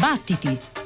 Battiti!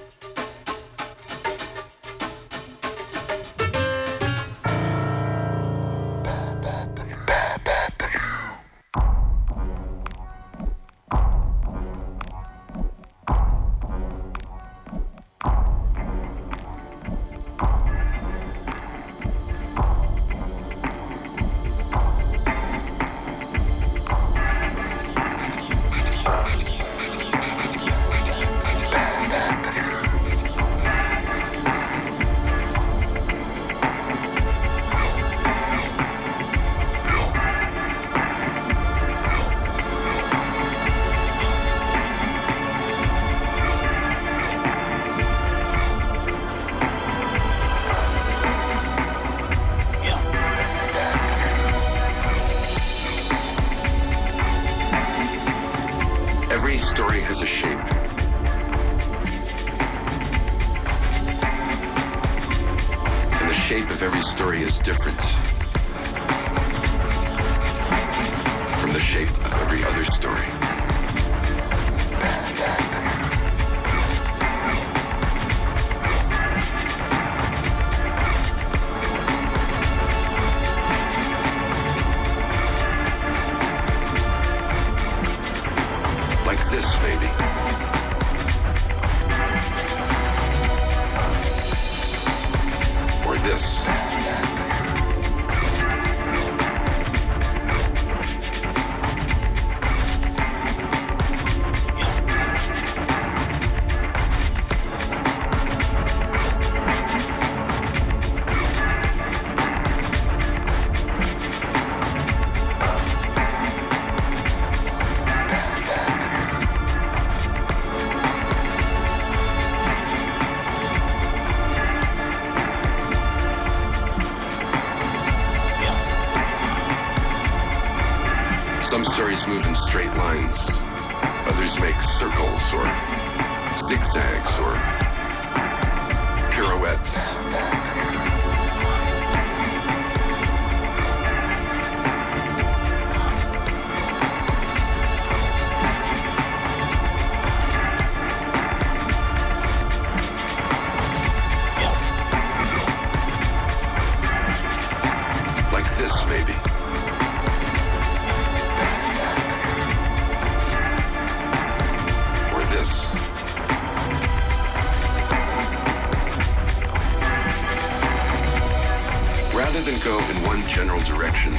general direction,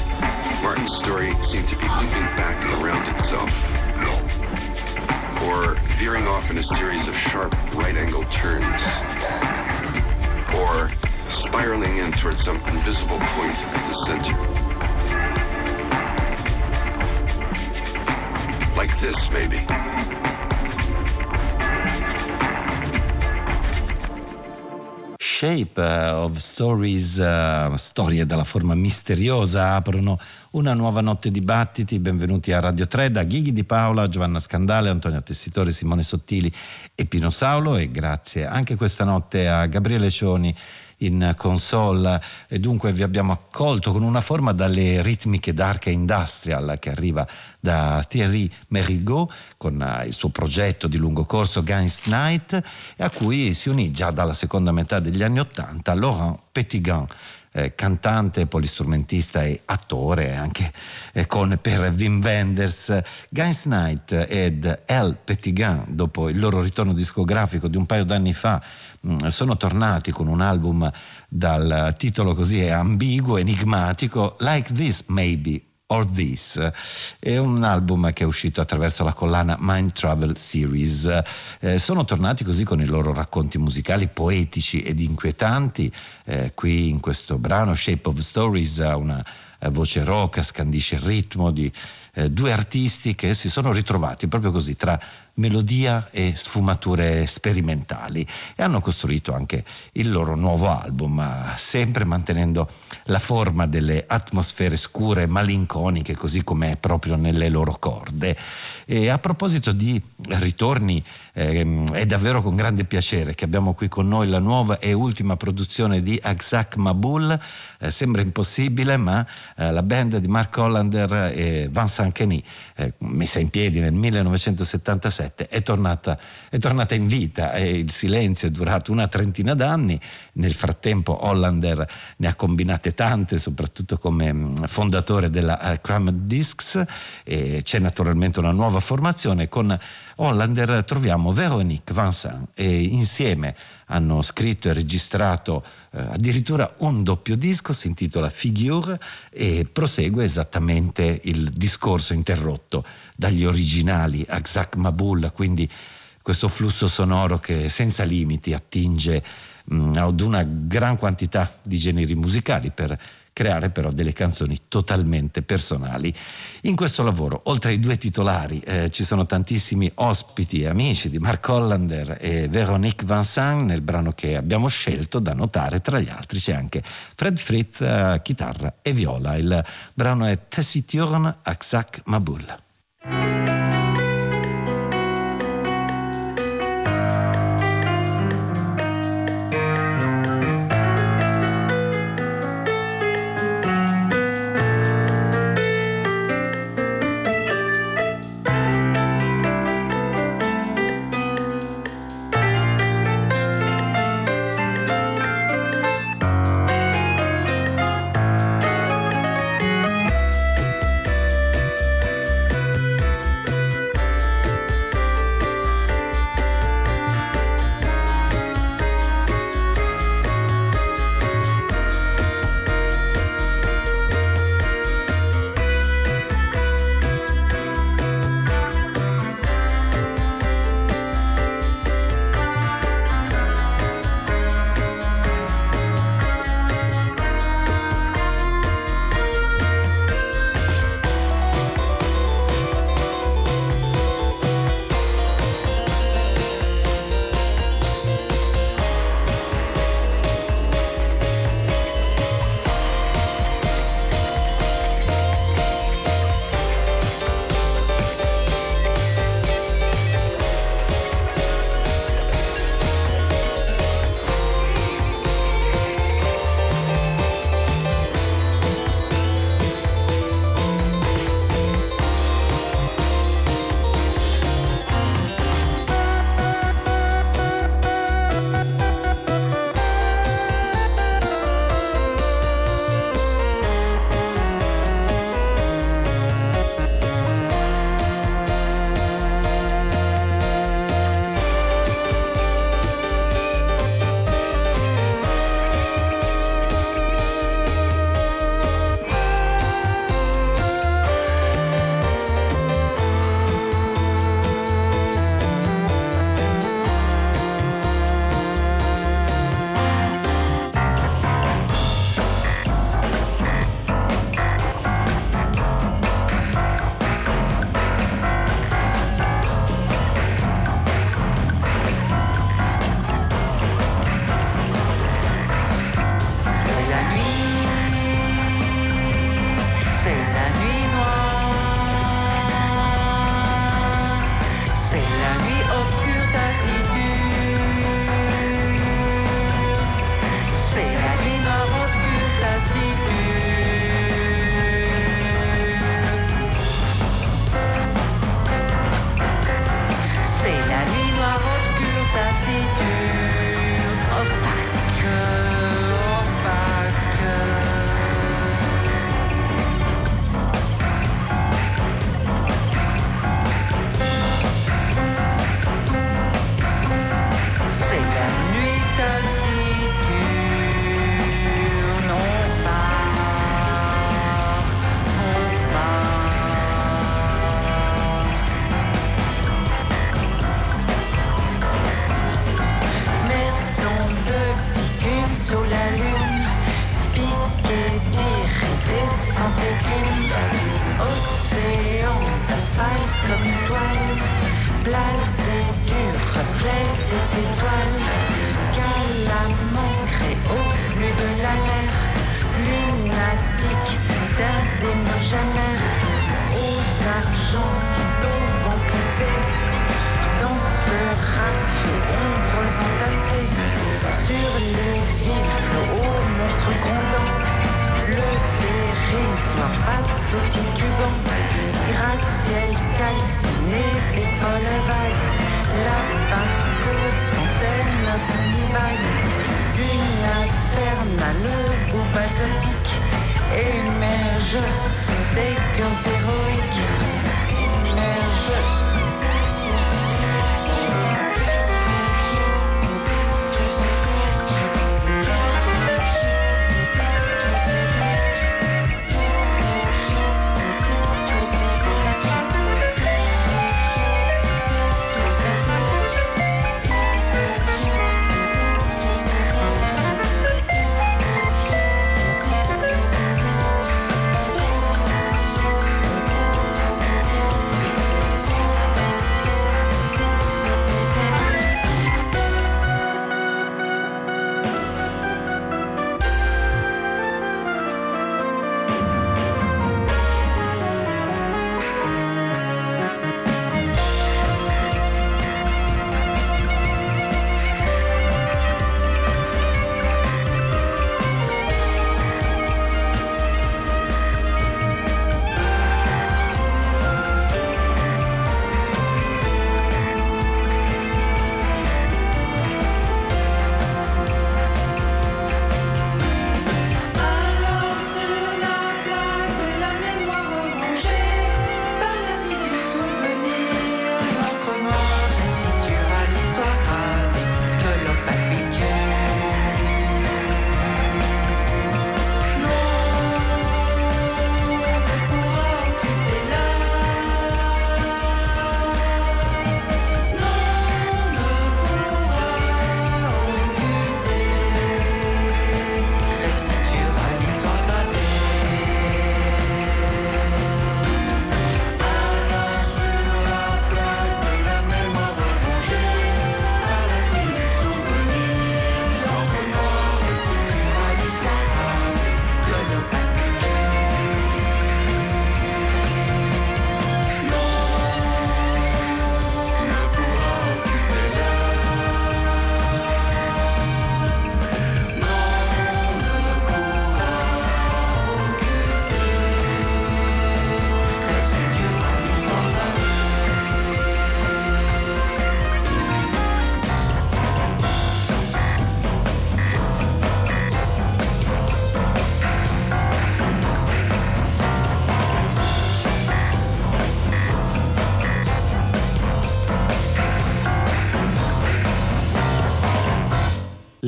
Martin's story seemed to be looping back around itself. Or veering off in a series of sharp right-angle turns. Or spiraling in towards some invisible point at the center. Like this, maybe. Shape of Stories, uh, storie dalla forma misteriosa, aprono una nuova notte di battiti. Benvenuti a Radio 3 da Ghighi di Paola, Giovanna Scandale, Antonio Tessitore, Simone Sottili e Pino Saulo e grazie anche questa notte a Gabriele Cioni in console. E dunque vi abbiamo accolto con una forma dalle ritmiche dark industrial che arriva da Thierry Merigot con eh, il suo progetto di lungo corso Gains Night a cui si unì già dalla seconda metà degli anni Ottanta Laurent Petitgan eh, cantante, polistrumentista e attore anche eh, con, per Wim Wenders. Gains Knight ed El Petitgan, dopo il loro ritorno discografico di un paio d'anni fa, mh, mm, sono tornati con un album dal titolo così ambiguo, enigmatico, Like This Maybe or This. È un album che è uscito attraverso la collana Mind Travel Series. Eh, sono tornati così con i loro racconti musicali poetici ed inquietanti. Eh, qui in questo brano Shape of Stories ha una eh, voce roca, scandisce il ritmo di eh, due artisti che si sono ritrovati proprio così tra melodia e sfumature sperimentali e hanno costruito anche il loro nuovo album, sempre mantenendo la forma delle atmosfere scure, malinconiche, così come proprio nelle loro corde. E a proposito di ritorni, ehm, è davvero con grande piacere che abbiamo qui con noi la nuova e ultima produzione di Axak Mabul. Eh, sembra impossibile, ma eh, la band di Mark Hollander e Vincent Kenny, eh, messa in piedi nel 1976, 1997 è tornata, è tornata in vita e il silenzio è durato una trentina d'anni. Nel frattempo Hollander ne ha combinate tante, soprattutto come mm, fondatore della uh, Cramed Discs e c'è naturalmente una nuova formazione. Con Hollander troviamo Veronique Vincent e insieme hanno scritto e registrato eh, addirittura un doppio disco, si intitola Figure e prosegue esattamente il discorso interrotto dagli originali Akzak Mabul, quindi questo flusso sonoro che senza limiti attinge mh, ad una gran quantità di generi musicali per creare però delle canzoni totalmente personali. In questo lavoro, oltre ai due titolari, eh, ci sono tantissimi ospiti e amici di Mark Hollander e Veronique Vincent nel brano che abbiamo scelto da notare, tra gli altri c'è anche Fred Fritz, eh, chitarra e viola. Il brano è Tessiturne Aksak Mabul.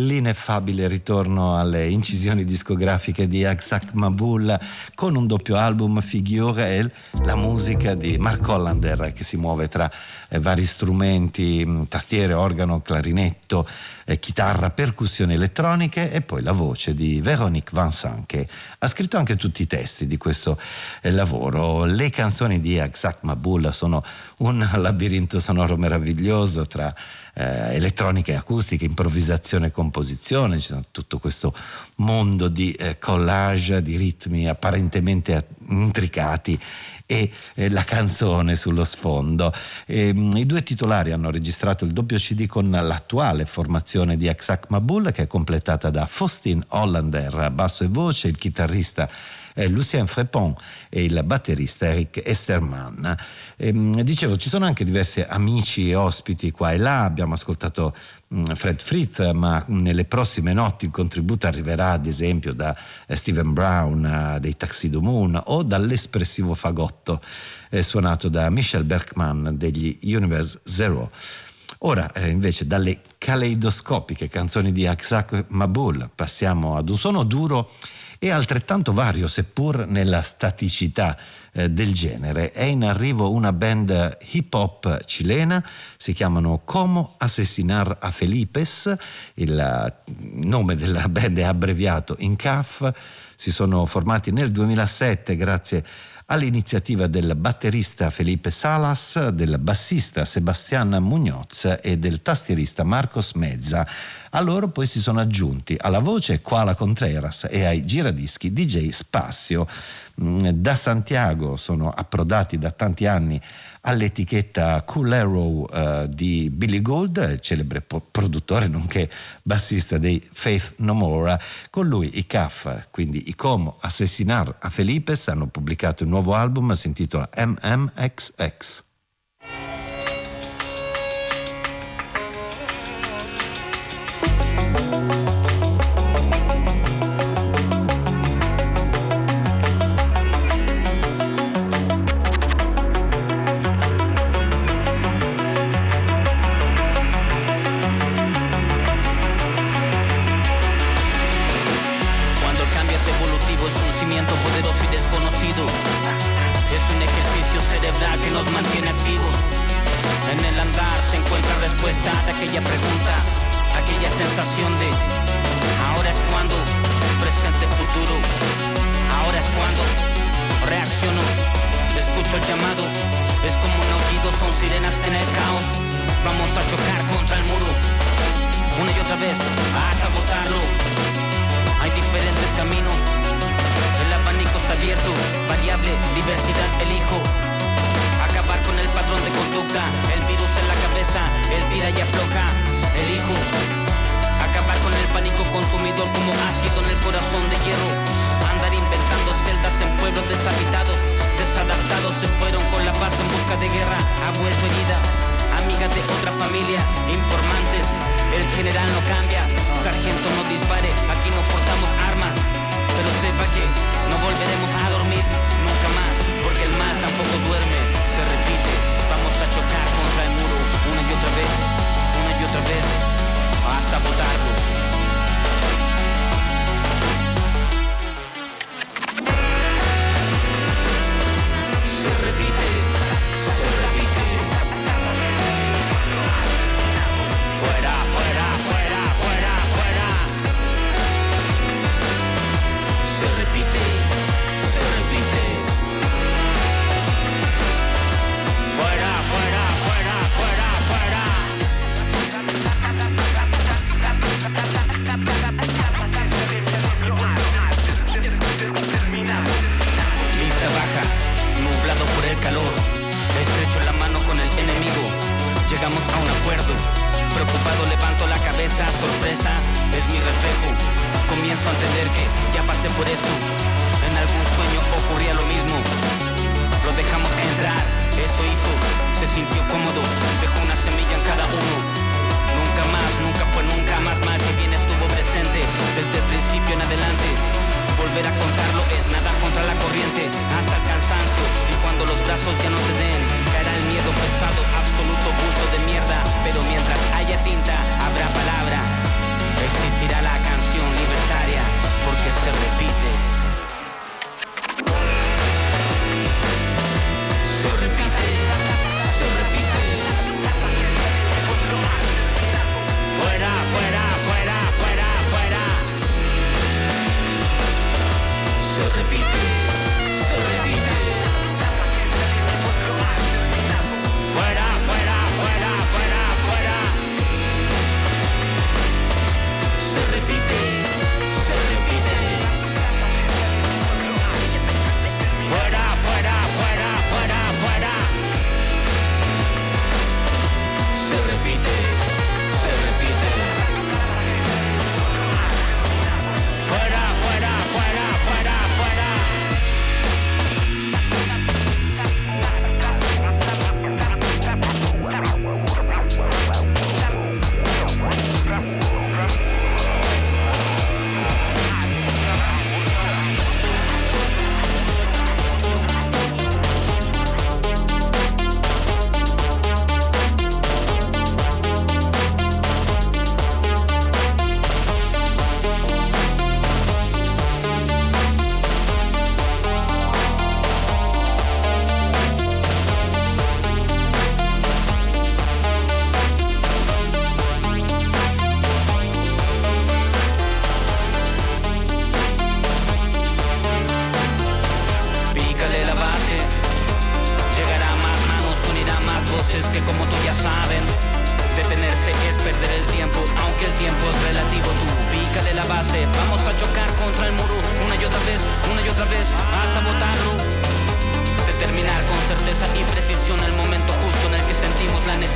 L'ineffabile ritorno alle incisioni discografiche di Aksak Mabul con un doppio album Figure e la musica di Mark Hollander che si muove tra eh, vari strumenti, tastiere, organo, clarinetto, eh, chitarra, percussioni elettroniche e poi la voce di Véronique Vincent che ha scritto anche tutti i testi di questo eh, lavoro. Le canzoni di Aksak Mabul sono un labirinto sonoro meraviglioso tra eh, elettronica e acustica, improvvisazione e composizione, c'è tutto questo mondo di eh, collage, di ritmi apparentemente intricati e eh, la canzone sullo sfondo. E, ehm, I due titolari hanno registrato il doppio CD con l'attuale formazione di Aksak Mabul che è completata da Faustin Hollander, basso e voce, il chitarrista eh, Lucien Frepon e il batterista Eric Esterman. Ehm, dicevo, ci sono anche diversi amici e ospiti qua e là, abbiamo ascoltato mm, Fred Fritz, ma nelle prossime notti il contributo arriverà ad esempio da eh, Steven Brown uh, dei Taxido Moon o dall'espressivo fagotto eh, suonato da Michel Berkman degli Universe Zero. Ora eh, invece dalle caleidoscopiche canzoni di Aksak Mabul passiamo ad un suono duro e altrettanto vario, seppur nella staticità eh, del genere. È in arrivo una band hip hop cilena, si chiamano Como Assassinar a Felipes, il eh, nome della band è abbreviato in CAF, si sono formati nel 2007 grazie all'iniziativa del batterista Felipe Salas, del bassista Sebastián Muñoz e del tastierista Marcos Mezza. A loro poi si sono aggiunti alla voce Koala Contreras e ai giradischi DJ Spazio. Mm, da Santiago sono approdati da tanti anni all'etichetta Cool Arrow eh, di Billy Gold, celebre produttore nonché bassista dei Faith No More. Con lui i CAF, quindi i Como Assassinar a Felipe, hanno pubblicato il nuovo album, si intitola MMXX. de ahora es cuando, presente, futuro, ahora es cuando reacciono, escucho el llamado, es como un aullido, son sirenas en el caos, vamos a chocar contra el muro, una y otra vez hasta botarlo, hay diferentes caminos, el abanico está abierto, variable, diversidad elijo, acabar con el patrón de conducta, el virus en la cabeza, el tira y afloja, elijo con el pánico consumidor como ácido en el corazón de hierro. Andar inventando celdas en pueblos deshabitados, desadaptados se fueron con la paz en busca de guerra, ha vuelto herida. Amiga de otra familia, informantes, el general no cambia, sargento no dispare, aquí no portamos armas, pero sepa que no volveremos a dormir nunca más, porque el mal tampoco duerme, se repite, vamos a chocar contra el muro una y otra vez, una y otra vez, hasta botarlo.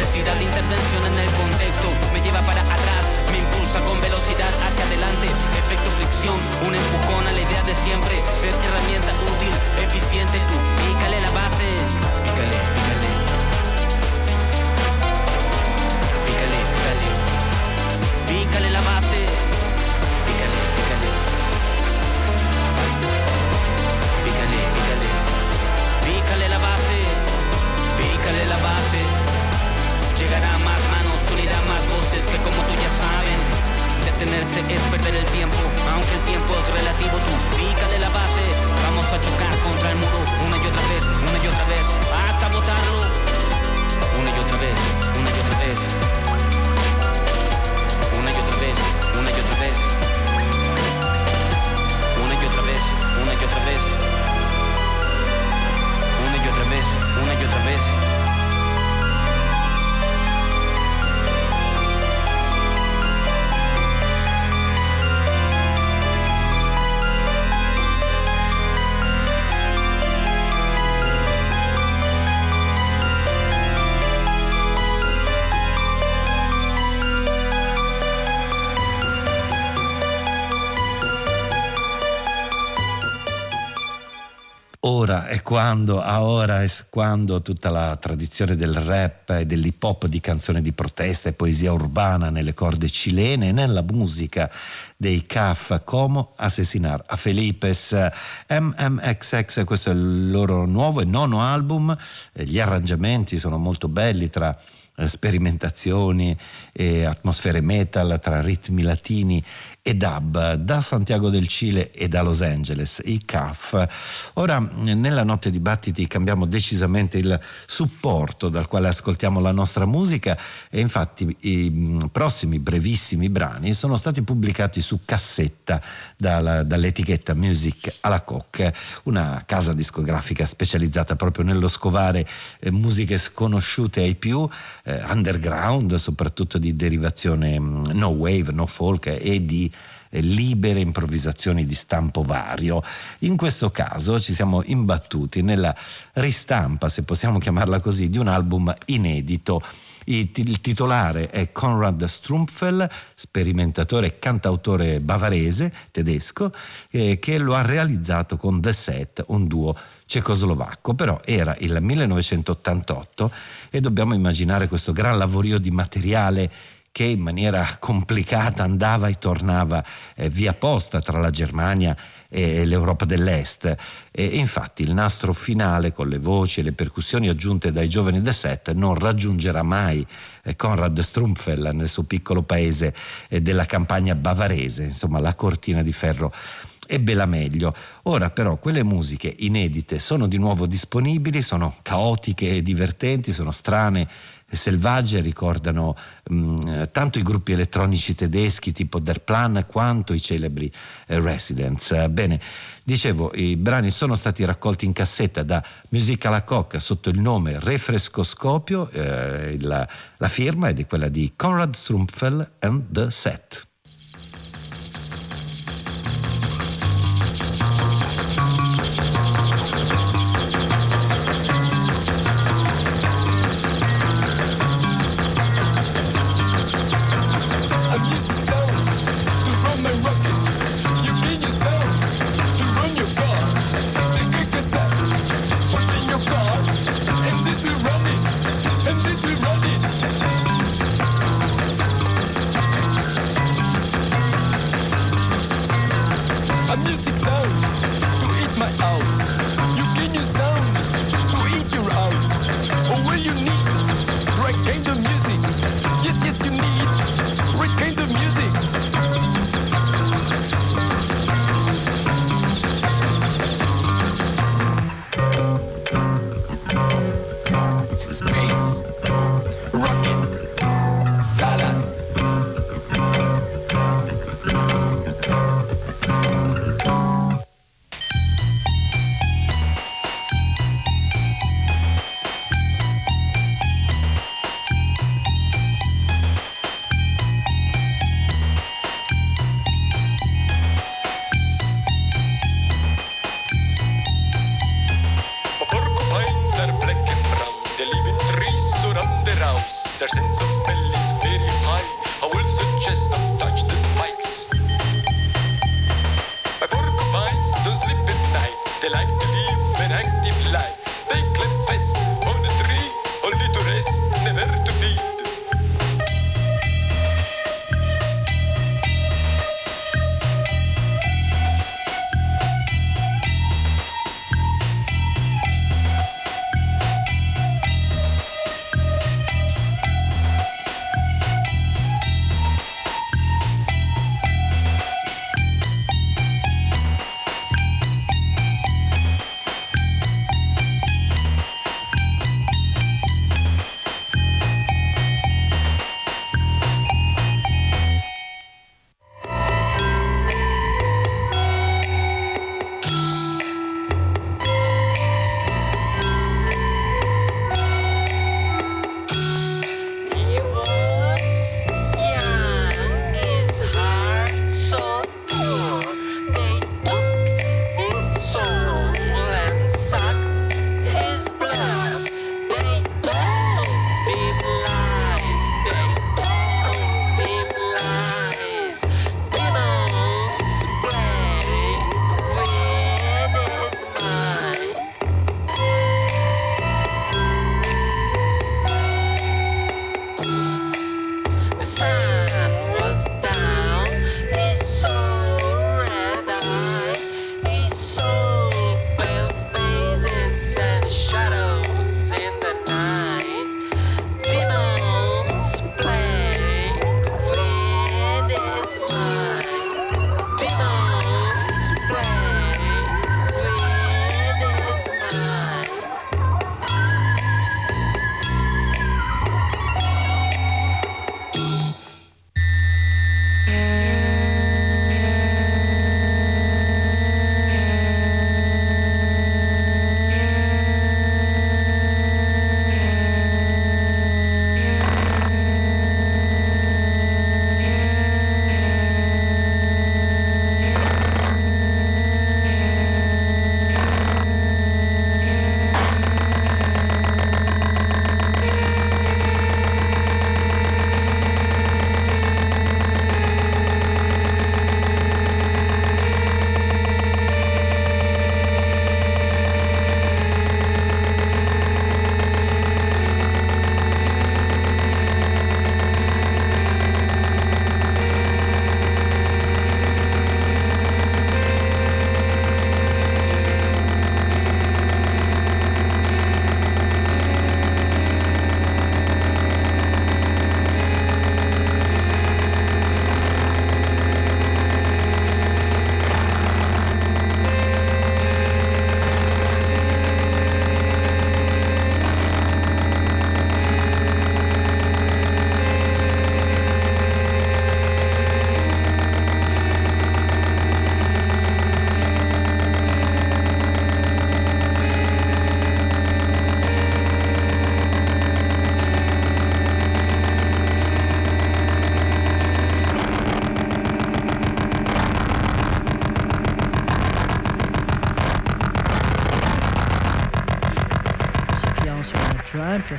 Necesidad de intervención en el contexto. Me lleva para atrás, me impulsa con velocidad hacia adelante. Efecto fricción, un empujón a la idea de siempre. Ser herramienta útil, eficiente. Tú pícale la base, pícale, como tú ya saben. Detenerse es perder el tiempo, aunque el tiempo es relativo. Tú pícale la base. Vamos a chocar contra el muro una y otra vez, una y otra vez, hasta botarlo. Una y otra vez, una y otra vez. Una y otra vez, una y otra vez. Una y otra vez, una y otra vez. Una y otra vez, una y otra vez. Ora è quando, a ora è quando tutta la tradizione del rap e dell'hip hop di canzone di protesta e poesia urbana nelle corde cilene e nella musica dei CAF Como Assassinar a Felipes MMXX, questo è il loro nuovo e nono album, eh, gli arrangiamenti sono molto belli tra eh, sperimentazioni e atmosfere metal, tra ritmi latini e dub da Santiago del Cile e da Los Angeles, i CAF. Ora, nella notte dibattiti cambiamo decisamente il supporto dal quale ascoltiamo la nostra musica e infatti i prossimi brevissimi brani sono stati pubblicati su cassetta dalla, dall'etichetta Music alla Coque, una casa discografica specializzata proprio nello scovare eh, musiche sconosciute ai più, eh, underground, soprattutto di derivazione no wave, no folk e di libere improvvisazioni di stampo vario. In questo caso ci siamo imbattuti nella ristampa, se possiamo chiamarla così, di un album inedito. Il titolare è Konrad Strumpfel, sperimentatore e cantautore bavarese, tedesco, eh, che lo ha realizzato con The Set, un duo cecoslovacco, però era il 1988 e dobbiamo immaginare questo gran lavorio di materiale che in maniera complicata andava e tornava eh, via posta tra la Germania e l'Europa dell'Est. E infatti il nastro finale con le voci e le percussioni aggiunte dai giovani The Set non raggiungerà mai eh, Konrad Strumpfel nel suo piccolo paese eh, della campagna bavarese, insomma la cortina di ferro ebbe la meglio. Ora però quelle musiche inedite sono di nuovo disponibili, sono caotiche e divertenti, sono strane selvagge ricordano mh, tanto i gruppi elettronici tedeschi tipo Der Plan quanto i celebri eh, Residents. bene, dicevo, i brani sono stati raccolti in cassetta da Musica la Cocca sotto il nome Refrescoscopio, eh, la, la firma è di quella di Conrad Strumpfel and the Set.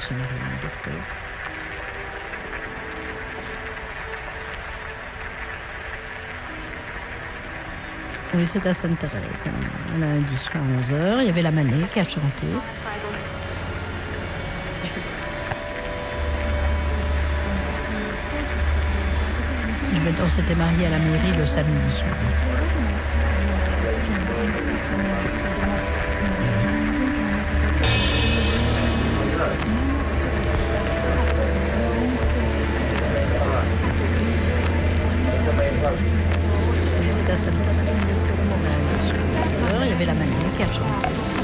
revolutionary New Oui, c'est à Sainte-Thérèse, hein. lundi à 11h. Il y avait la Manée qui a chanté. on s'était marié à la mairie le samedi. C'était à cette Il y avait la manière qui a changé.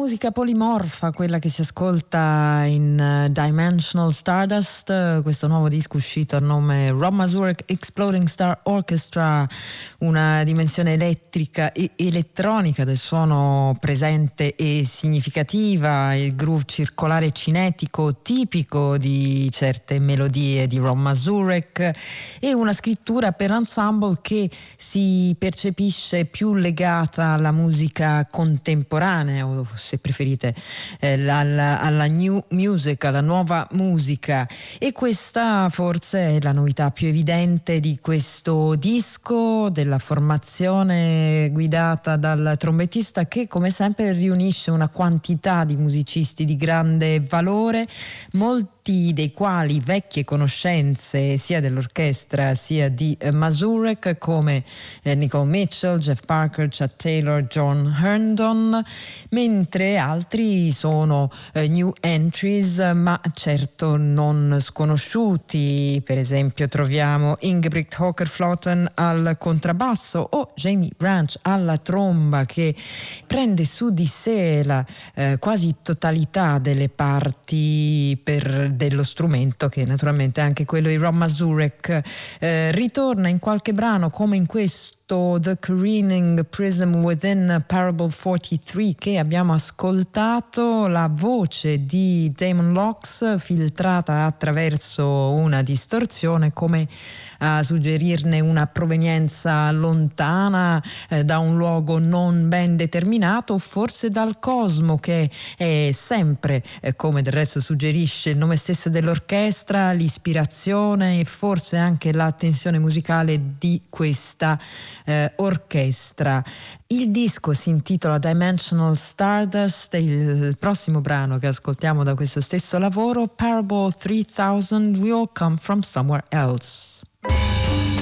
Musica polimorfa, quella che si ascolta in eh, Dimensional Stardust, eh, questo nuovo disco uscito a nome Rob Mazurek Exploding Star Orchestra, una dimensione elettrica e elettronica del suono presente e significativa, il groove circolare cinetico tipico di certe melodie di Rob Mazurek e una scrittura per ensemble che si percepisce più legata alla musica contemporanea o se preferite eh, alla, alla new music, alla nuova musica. E questa forse è la novità più evidente di questo disco della formazione guidata dal trombettista che come sempre riunisce una quantità di musicisti di grande valore, molti dei quali vecchie conoscenze sia dell'orchestra sia di eh, Mazurek come eh, Nicole Mitchell, Jeff Parker, Chad Taylor, John Herndon, mentre altri sono eh, new entries ma certo non sconosciuti. Per esempio troviamo Ingebrigt Hokerflotten al contrabbasso o Jamie Branch alla tromba che prende su di sé la eh, quasi totalità delle parti per dello strumento che naturalmente è anche quello di Rob Mazurek. Eh, ritorna in qualche brano come in questo questo The Careening Prism Within Parable 43 che abbiamo ascoltato, la voce di Damon Locks filtrata attraverso una distorsione come a suggerirne una provenienza lontana eh, da un luogo non ben determinato, forse dal cosmo che è sempre, eh, come del resto suggerisce il nome stesso dell'orchestra, l'ispirazione e forse anche l'attenzione musicale di questa eh, orchestra. Il disco si intitola Dimensional Stardust il prossimo brano che ascoltiamo da questo stesso lavoro, Parable 3000, We All Come From Somewhere Else. Thank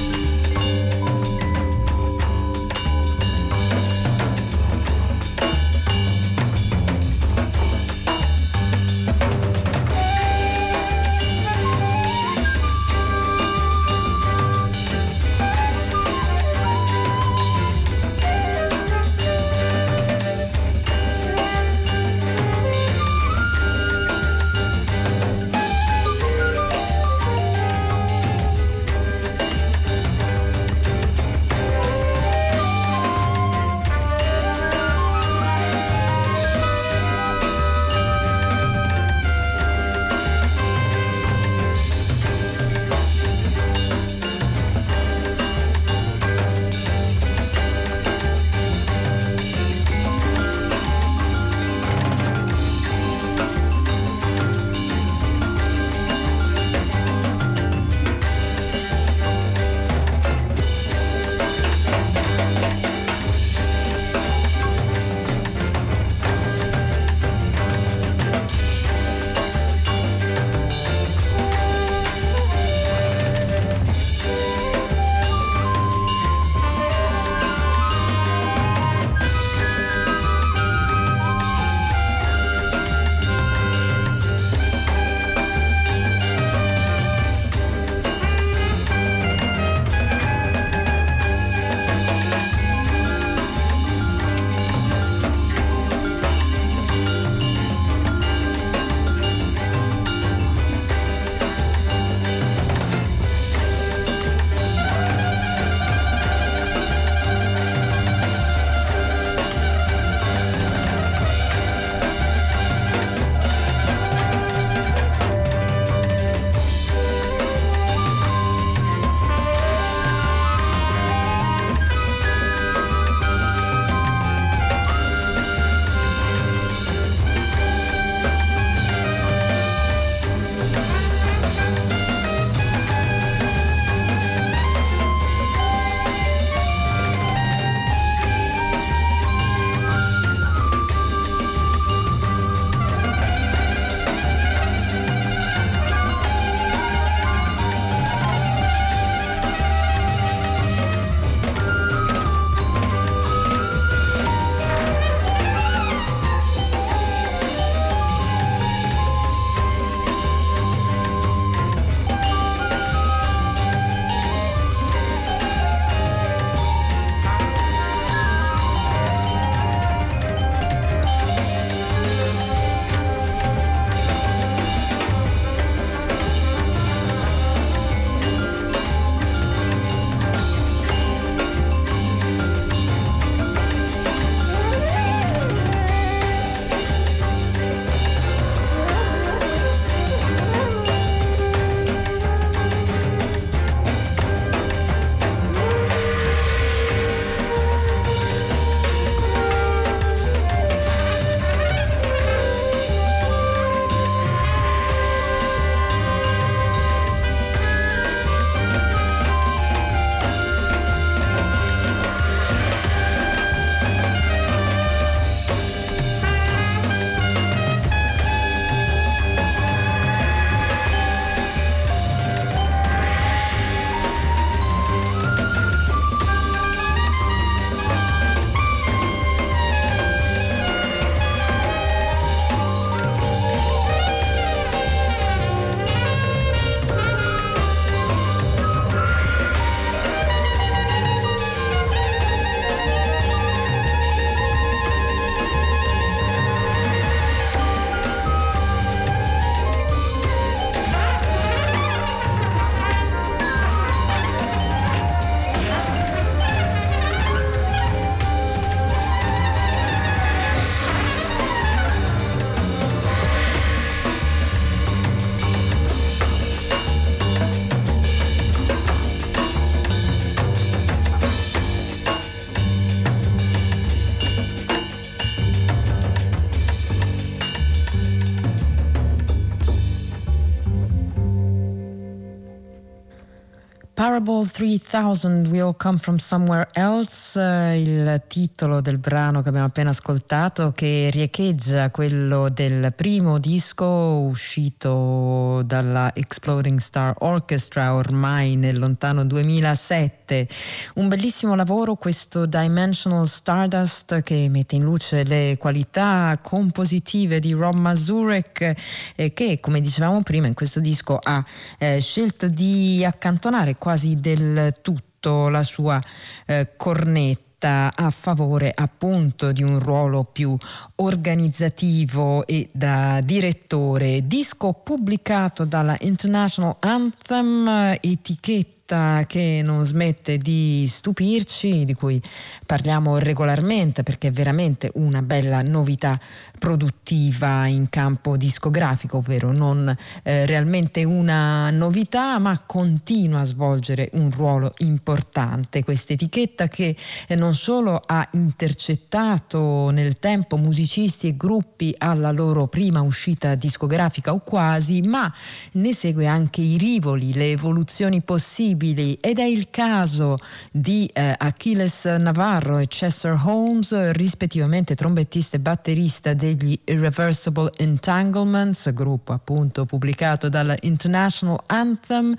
3000, We All Come From Somewhere Else, eh, il titolo del brano che abbiamo appena ascoltato che riecheggia quello del primo disco uscito dalla Exploding Star Orchestra ormai nel lontano 2007. Un bellissimo lavoro questo Dimensional Stardust che mette in luce le qualità compositive di Rob Mazurek eh, che come dicevamo prima in questo disco ha eh, scelto di accantonare quasi del tutto la sua eh, cornetta a favore appunto di un ruolo più organizzativo e da direttore. Disco pubblicato dalla International Anthem, etichetta che non smette di stupirci, di cui parliamo regolarmente perché è veramente una bella novità produttiva in campo discografico, ovvero non eh, realmente una novità, ma continua a svolgere un ruolo importante. Questa etichetta che eh, non solo ha intercettato nel tempo musicisti e gruppi alla loro prima uscita discografica o quasi, ma ne segue anche i rivoli, le evoluzioni possibili ed è il caso di eh, Achilles Navarro e Chester Holmes, rispettivamente trombettista e batterista degli Irreversible Entanglements, gruppo appunto pubblicato dalla International Anthem.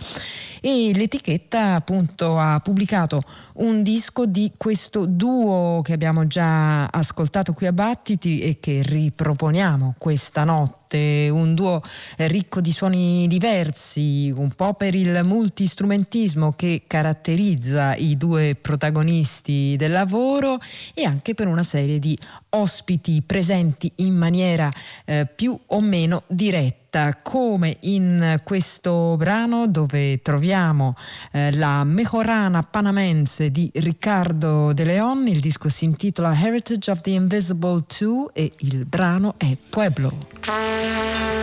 E l'etichetta appunto ha pubblicato un disco di questo duo che abbiamo già ascoltato qui a Battiti e che riproponiamo questa notte un duo ricco di suoni diversi, un po' per il multistrumentismo che caratterizza i due protagonisti del lavoro e anche per una serie di ospiti presenti in maniera eh, più o meno diretta come in questo brano dove troviamo eh, la Mejorana Panamense di Riccardo De Leon, il disco si intitola Heritage of the Invisible 2 e il brano è Pueblo.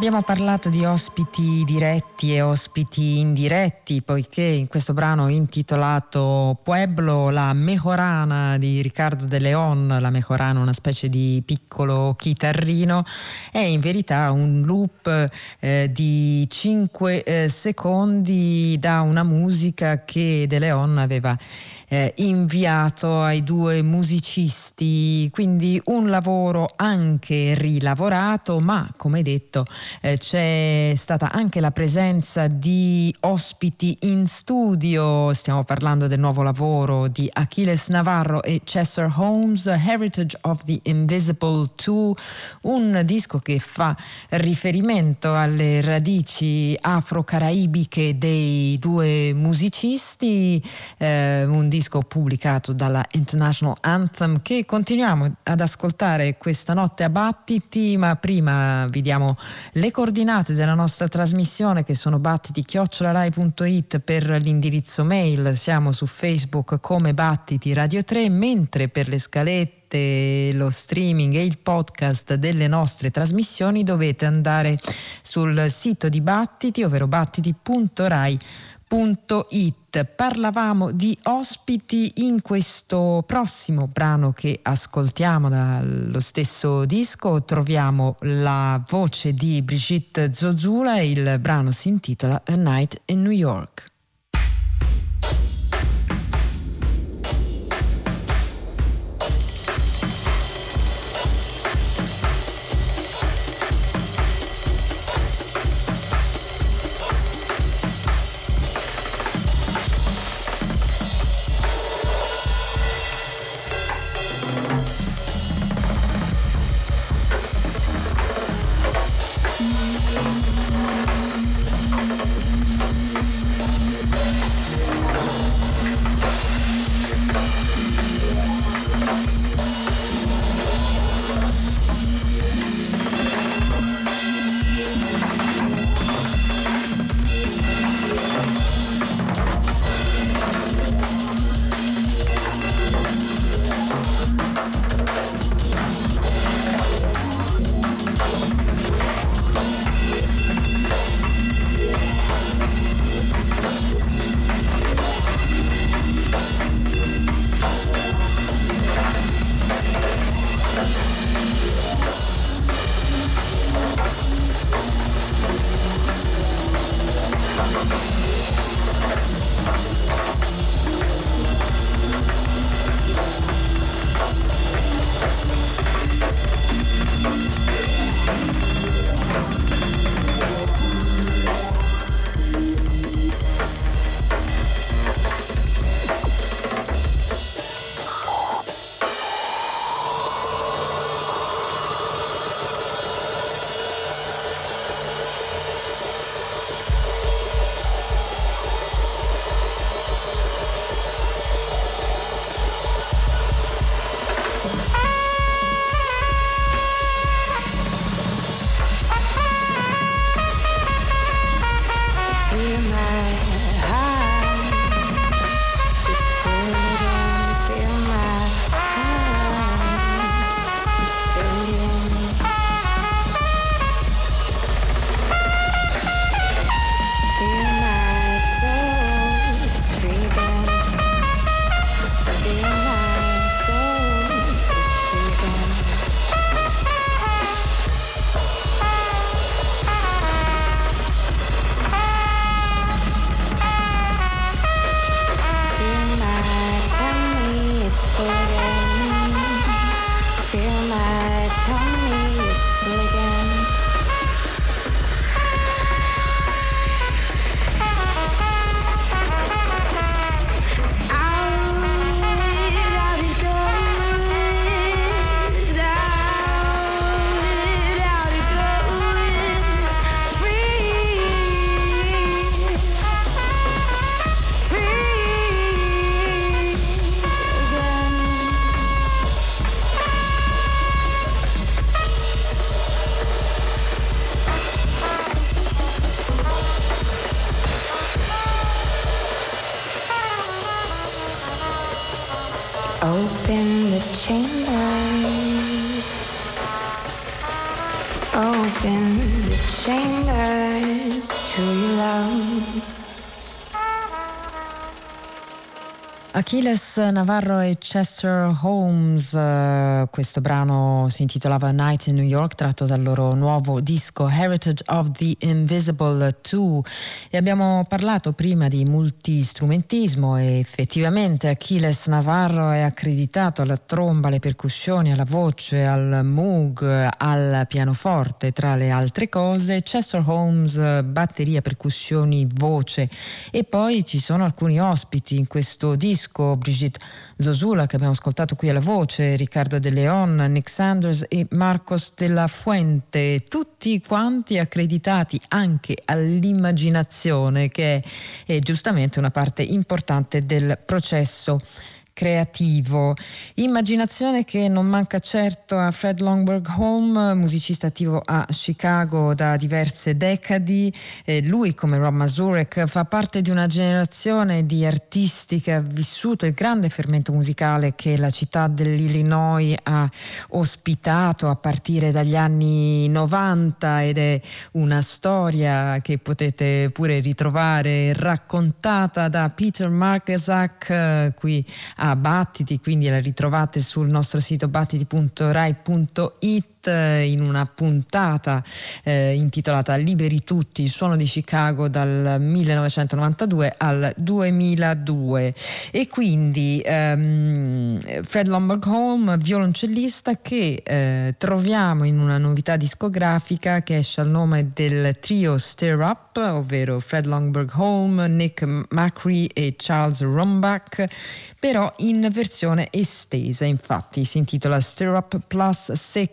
Abbiamo parlato di ospiti diretti e ospiti indiretti, poiché in questo brano intitolato Pueblo, la Mejorana di Riccardo De Leon, la Mejorana una specie di piccolo chitarrino, è in verità un loop eh, di 5 eh, secondi da una musica che De Leon aveva eh, inviato ai due musicisti, quindi un lavoro anche rilavorato, ma come detto eh, c'è stata anche la presenza di ospiti in studio, stiamo parlando del nuovo lavoro di Achilles Navarro e Chester Holmes, Heritage of the Invisible 2, un disco che fa riferimento alle radici afro-caraibiche dei due musicisti, eh, un disco disco pubblicato dalla International Anthem che continuiamo ad ascoltare questa notte a battiti, ma prima vi diamo le coordinate della nostra trasmissione che sono battiti-rai.it per l'indirizzo mail, siamo su Facebook come Battiti Radio 3, mentre per le scalette lo streaming e il podcast delle nostre trasmissioni dovete andare sul sito di Battiti, ovvero battiti.rai.it. Parlavamo di ospiti in questo prossimo brano che ascoltiamo dallo stesso disco. Troviamo la voce di Brigitte Zozula e il brano si intitola A Night in New York. Achilles Navarro e Chester Holmes, eh, questo brano si intitolava Night in New York, tratto dal loro nuovo disco Heritage of the Invisible 2 e abbiamo parlato prima di multistrumentismo e effettivamente Achilles Navarro è accreditato alla tromba, alle percussioni, alla voce, al moog, al pianoforte tra le altre cose, Chester Holmes batteria, percussioni, voce. E poi ci sono alcuni ospiti in questo disco disco, Brigitte Zosula che abbiamo ascoltato qui alla voce, Riccardo De Leon, Nick Sanders e Marcos della Fuente, tutti quanti accreditati anche all'immaginazione che è, è giustamente una parte importante del processo creativo. Immaginazione che non manca certo a Fred Longberg Home, musicista attivo a Chicago da diverse decadi. Eh, lui, come Rob Mazurek, fa parte di una generazione di artisti che ha vissuto il grande fermento musicale che la città dell'Illinois ha ospitato a partire dagli anni 90 ed è una storia che potete pure ritrovare raccontata da Peter Markesak eh, qui a Battiti, quindi la ritrovate sul nostro sito battiti.rai.it in una puntata eh, intitolata Liberi tutti, il suono di Chicago dal 1992 al 2002 e quindi ehm, Fred Lombard Home, violoncellista che eh, troviamo in una novità discografica che esce al nome del trio Stir Up, ovvero Fred Longberg Home, Nick Macri e Charles Rombach, però in versione estesa, infatti si intitola Stir Up Plus 6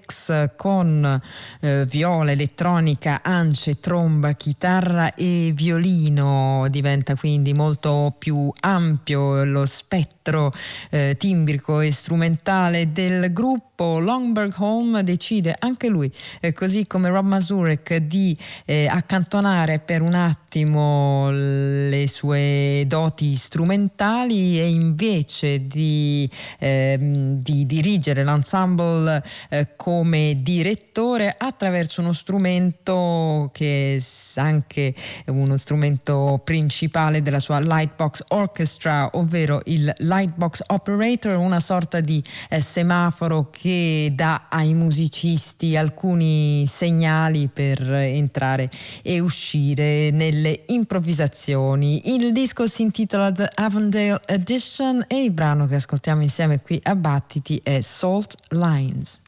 con eh, viola, elettronica, ance, tromba, chitarra e violino, diventa quindi molto più ampio lo spettro eh, timbrico e strumentale del gruppo. Longberg Home decide anche lui, eh, così come Rob Mazurek, di eh, accantonare per un attimo le sue doti strumentali e invece di, ehm, di dirigere l'ensemble eh, come direttore attraverso uno strumento che è anche uno strumento principale della sua Lightbox Orchestra, ovvero il Lightbox Operator, una sorta di eh, semaforo che dà ai musicisti alcuni segnali per entrare e uscire nelle improvvisazioni. Il disco si intitola The Avondale Edition e il brano che ascoltiamo insieme qui a Battiti è Salt Lines.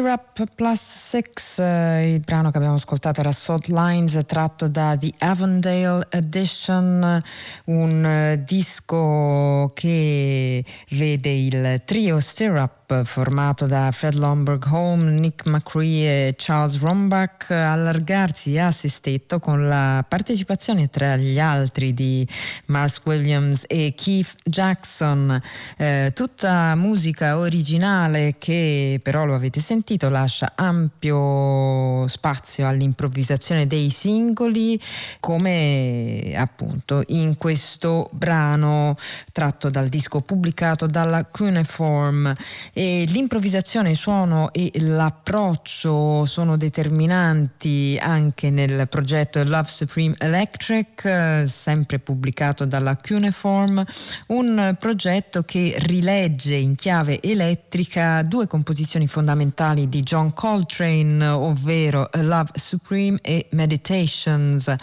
Stir Up Plus 6, eh, il brano che abbiamo ascoltato era Salt Lines tratto da The Avondale Edition, un eh, disco che vede il trio Stir Formato da Fred Lomberg Home, Nick McCree e Charles Rombach allargarsi a sestetto con la partecipazione tra gli altri di Mars Williams e Keith Jackson, eh, tutta musica originale che però lo avete sentito lascia ampio spazio all'improvvisazione dei singoli come appunto in questo brano tratto dal disco pubblicato dalla Cuneiform e l'improvvisazione, il suono e l'approccio sono determinanti anche nel progetto Love Supreme Electric, eh, sempre pubblicato dalla Cuneiform, un progetto che rilegge in chiave elettrica due composizioni fondamentali di John Coltrane, ovvero Love Supreme e Meditations.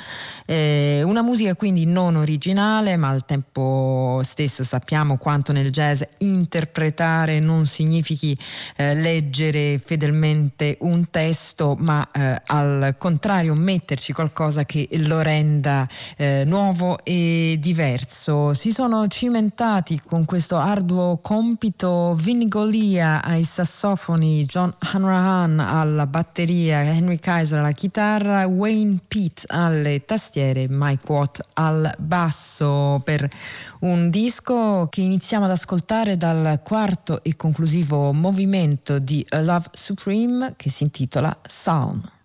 Eh, una musica quindi non originale, ma al tempo stesso sappiamo quanto nel jazz interpretare non significhi eh, leggere fedelmente un testo, ma eh, al contrario metterci qualcosa che lo renda eh, nuovo e diverso. Si sono cimentati con questo arduo compito Vinny Golia ai sassofoni, John Hanrahan alla batteria, Henry Kaiser alla chitarra, Wayne Pitt alle tastiere, Mike Watt al basso per un disco che iniziamo ad ascoltare dal quarto e conclusivo movimento di A Love Supreme che si intitola Psalm.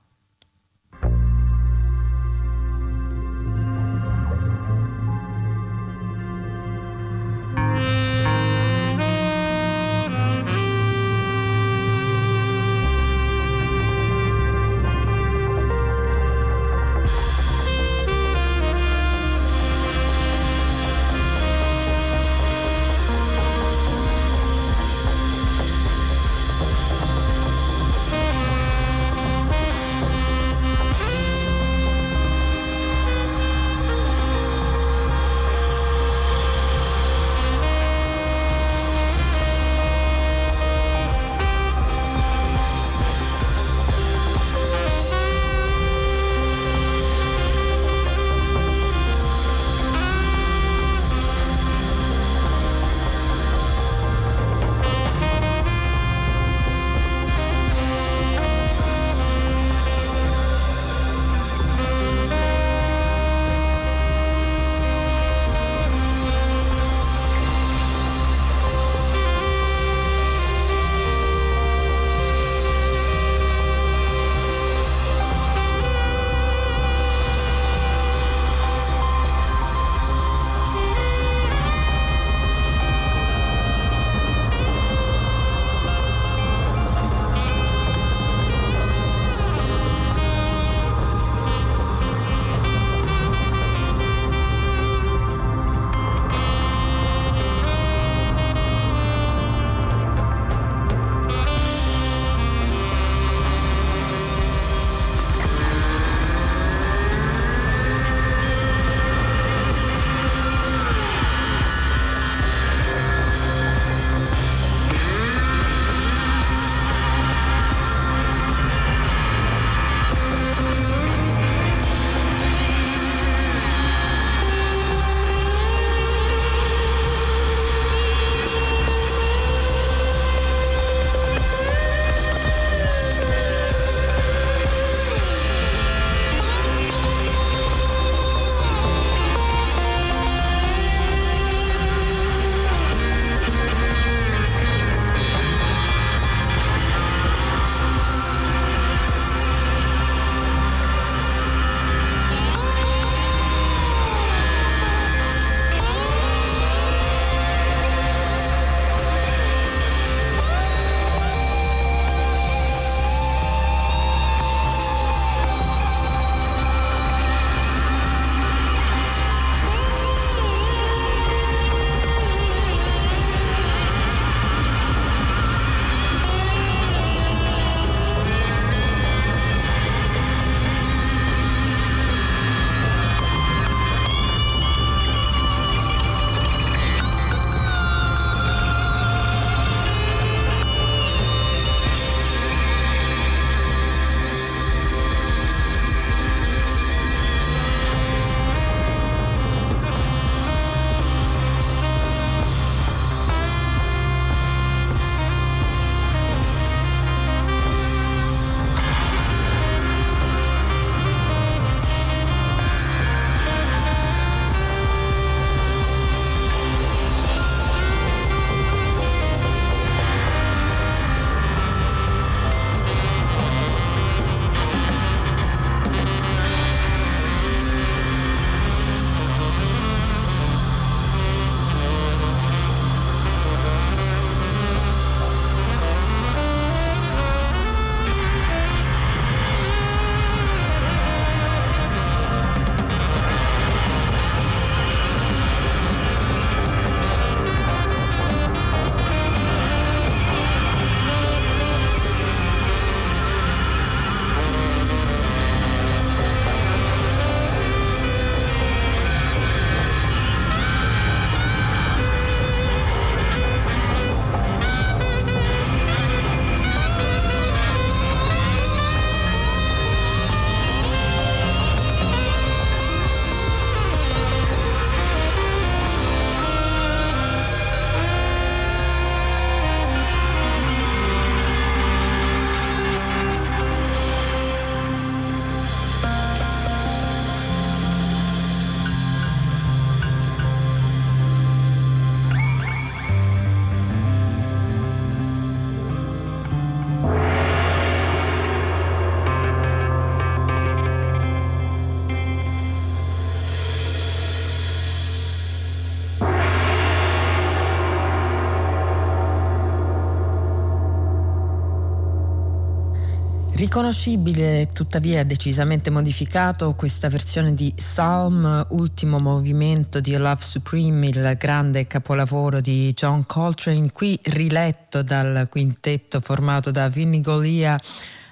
Riconoscibile tuttavia decisamente modificato questa versione di Psalm, ultimo movimento di Love Supreme, il grande capolavoro di John Coltrane, qui riletto dal quintetto formato da Vinnie Golia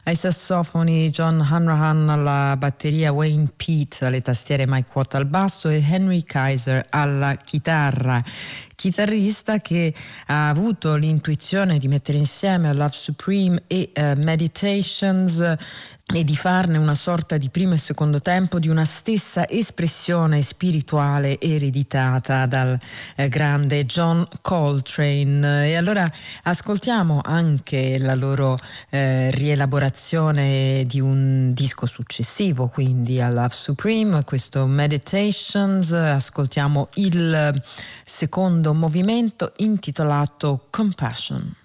ai sassofoni John Hanrahan alla batteria Wayne Pete, alle tastiere Mike Watt al basso e Henry Kaiser alla chitarra chitarrista che ha avuto l'intuizione di mettere insieme Love Supreme e uh, Meditations e di farne una sorta di primo e secondo tempo di una stessa espressione spirituale ereditata dal eh, grande John Coltrane. E allora ascoltiamo anche la loro eh, rielaborazione di un disco successivo, quindi a Love Supreme, questo Meditations, ascoltiamo il secondo movimento intitolato Compassion.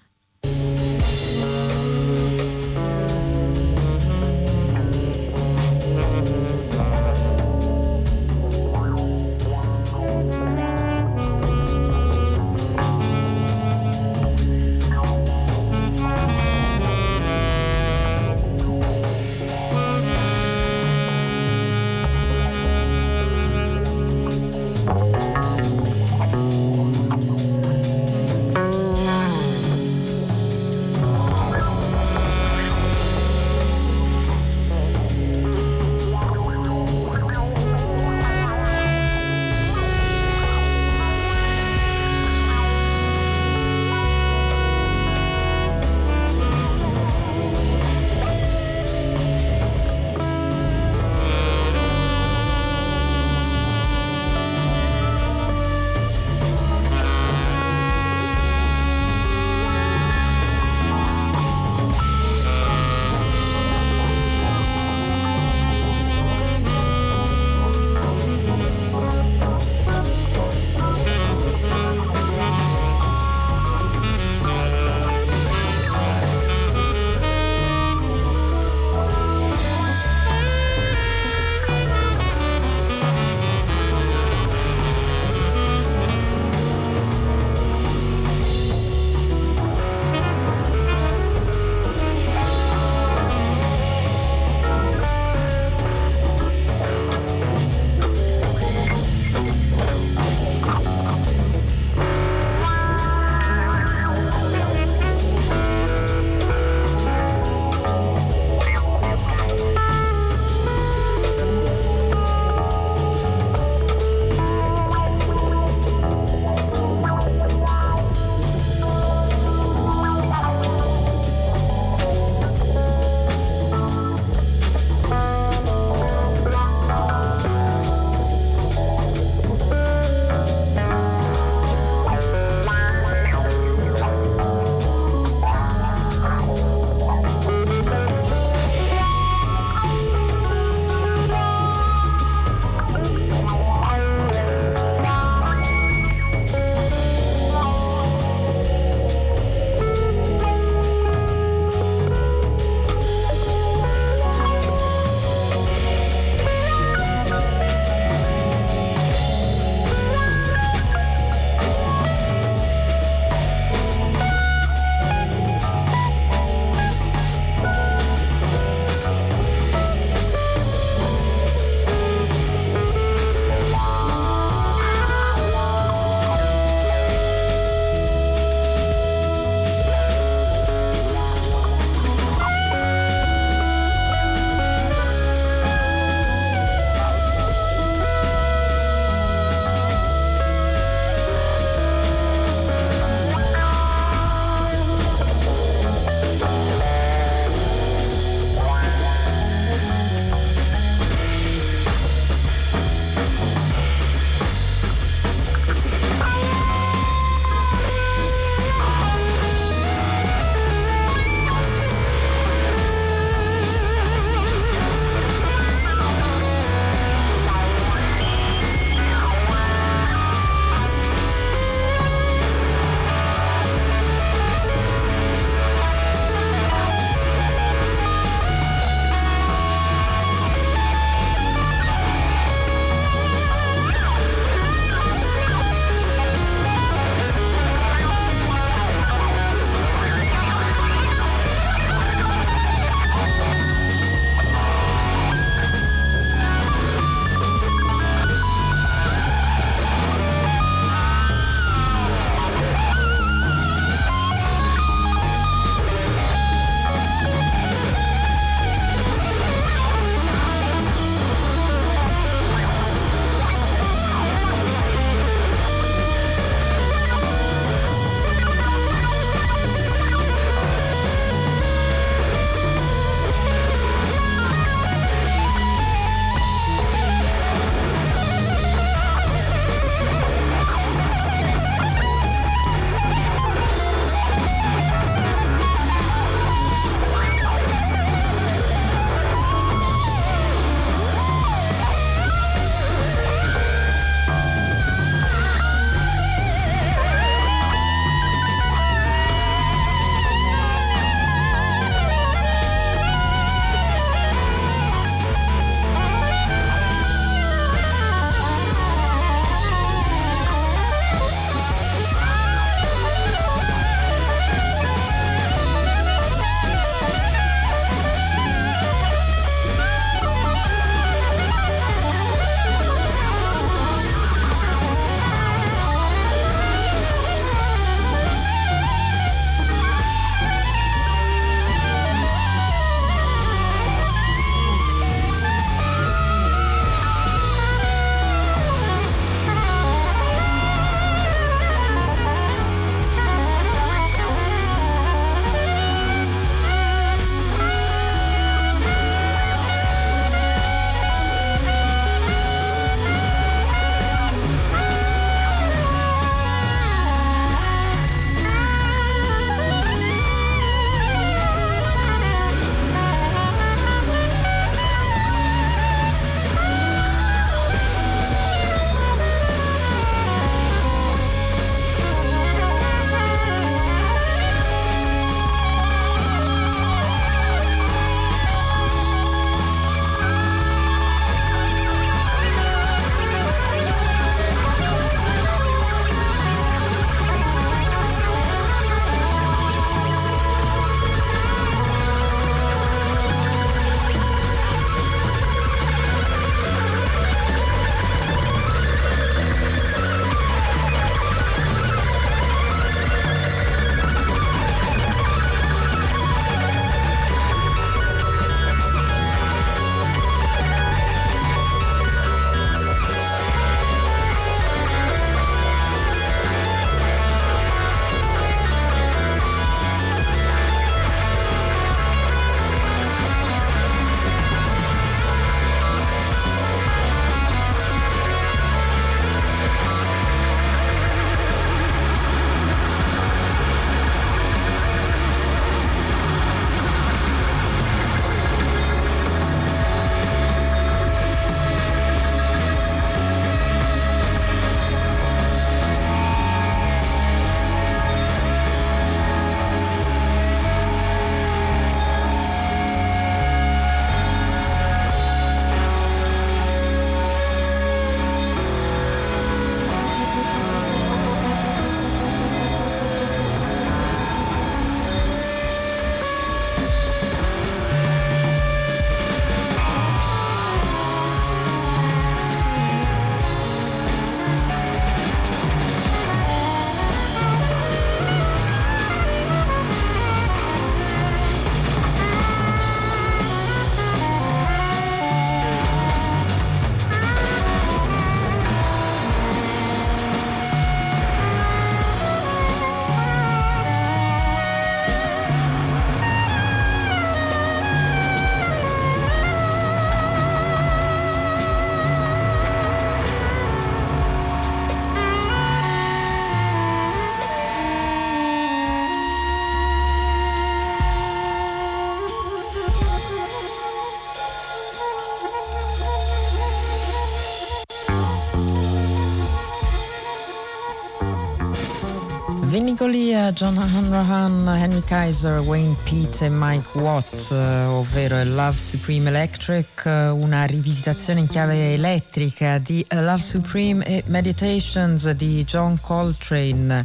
Golia, John Hanrahan, Henry Kaiser, Wayne Pete e Mike Watt, eh, ovvero Love Supreme Electric, eh, una rivisitazione in chiave elettrica di A Love Supreme e Meditations di John Coltrane,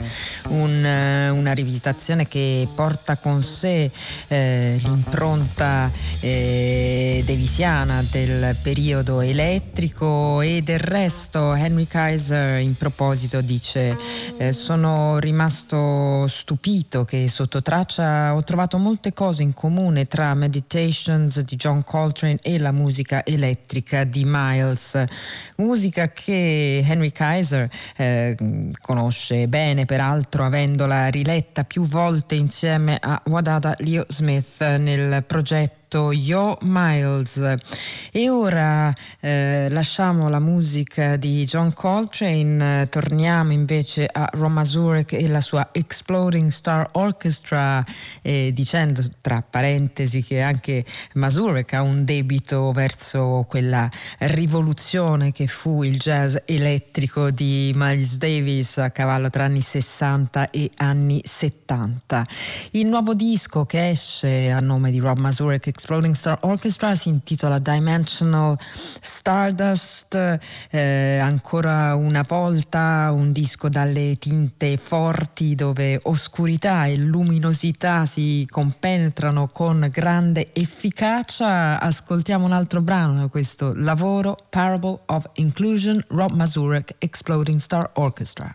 un, eh, una rivisitazione che porta con sé eh, l'impronta eh, devisiana del periodo elettrico e del resto Henry Kaiser in proposito dice eh, sono rimasto stupito che sotto traccia ho trovato molte cose in comune tra Meditations di John Coltrane e la musica elettrica di Miles, musica che Henry Kaiser eh, conosce bene peraltro avendola riletta più volte insieme a Wadada Leo Smith nel progetto Yo Miles. E ora eh, lasciamo la musica di John Coltrane, eh, torniamo invece a Ron Mazurek e la sua Exploding Star Orchestra, eh, dicendo tra parentesi che anche Mazurek ha un debito verso quella rivoluzione che fu il jazz elettrico di Miles Davis a cavallo tra anni 60 e anni 70. Il nuovo disco che esce a nome di Rob Mazurek Exploding Star Orchestra si intitola Dimensional Stardust, eh, ancora una volta un disco dalle tinte forti dove oscurità e luminosità si compenetrano con grande efficacia. Ascoltiamo un altro brano questo lavoro, Parable of Inclusion, Rob Mazurek Exploding Star Orchestra.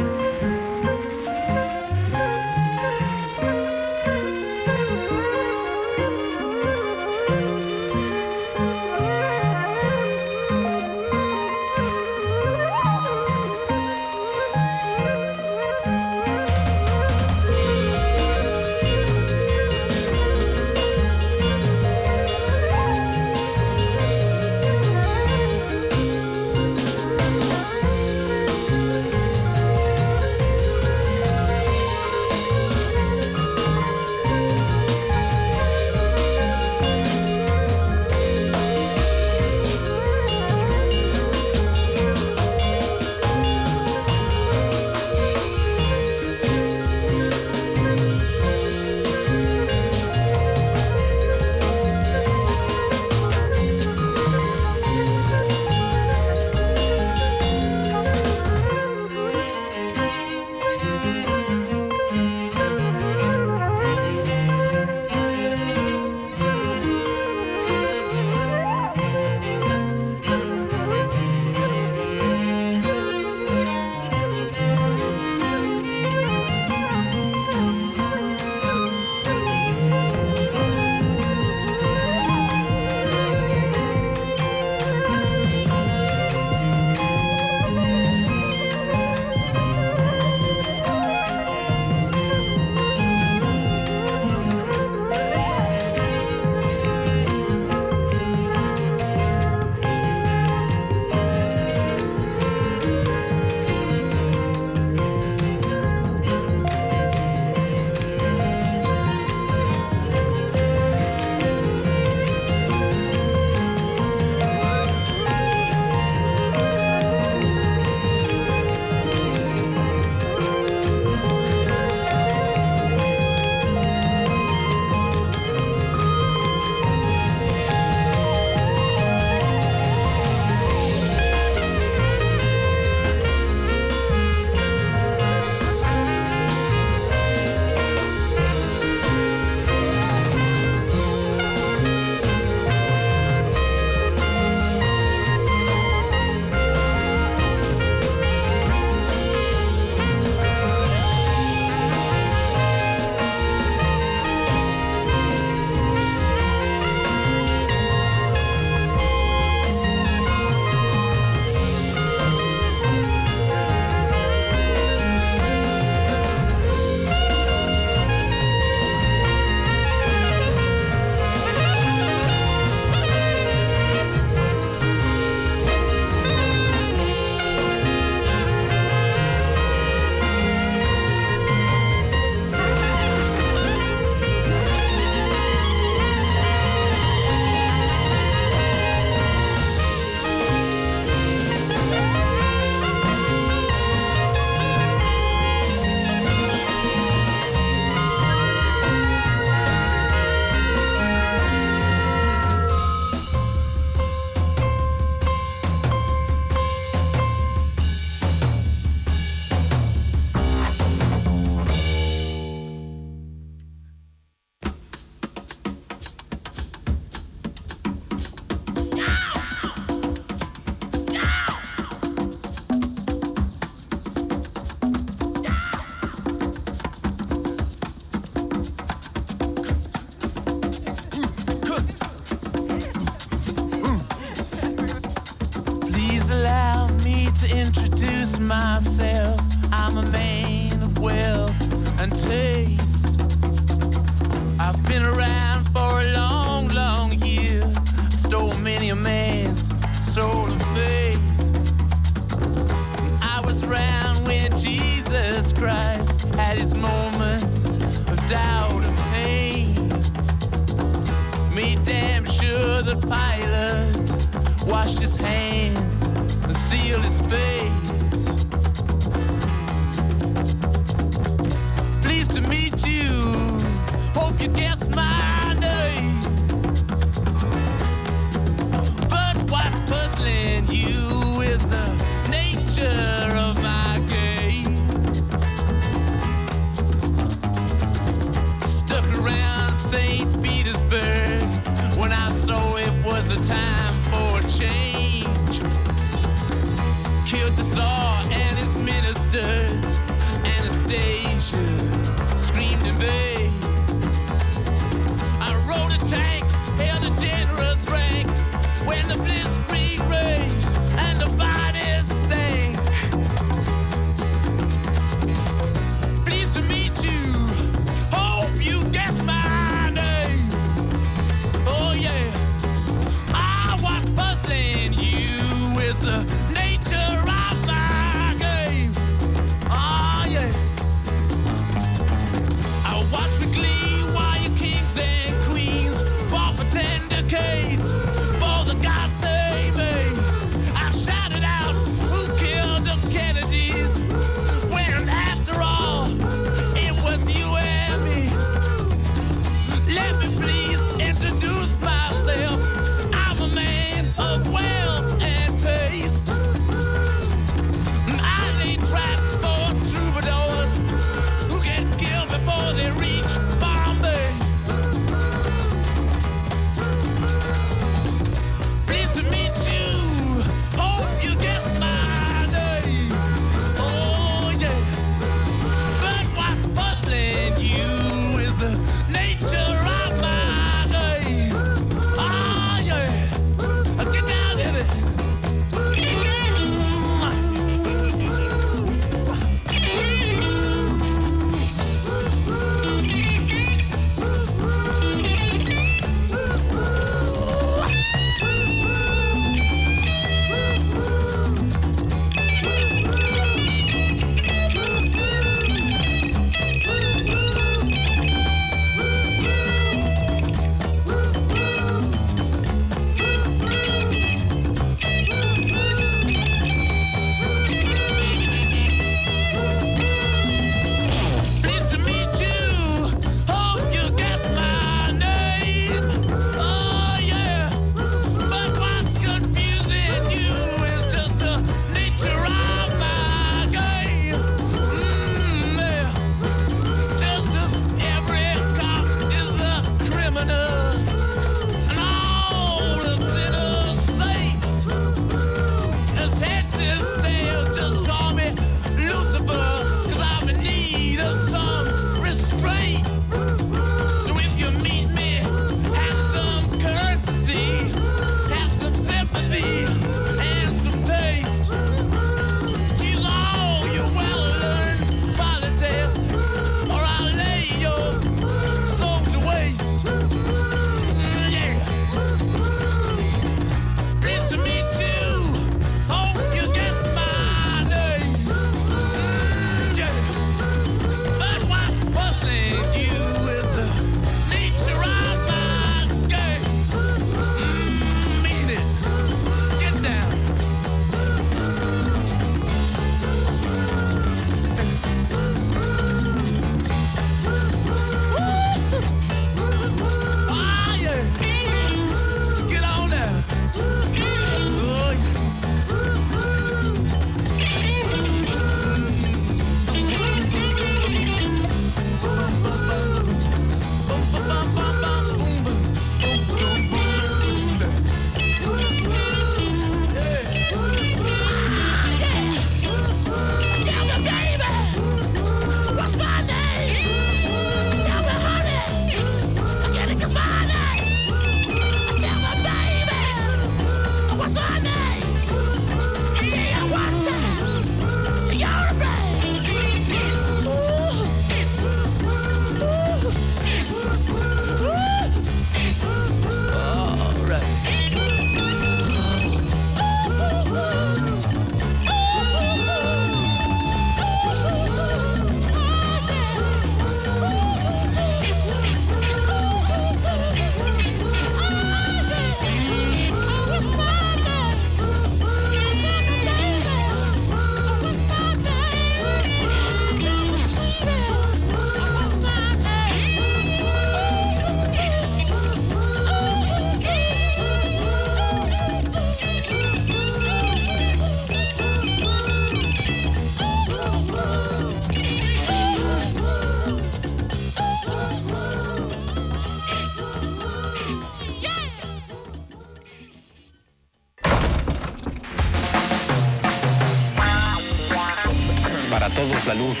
salud.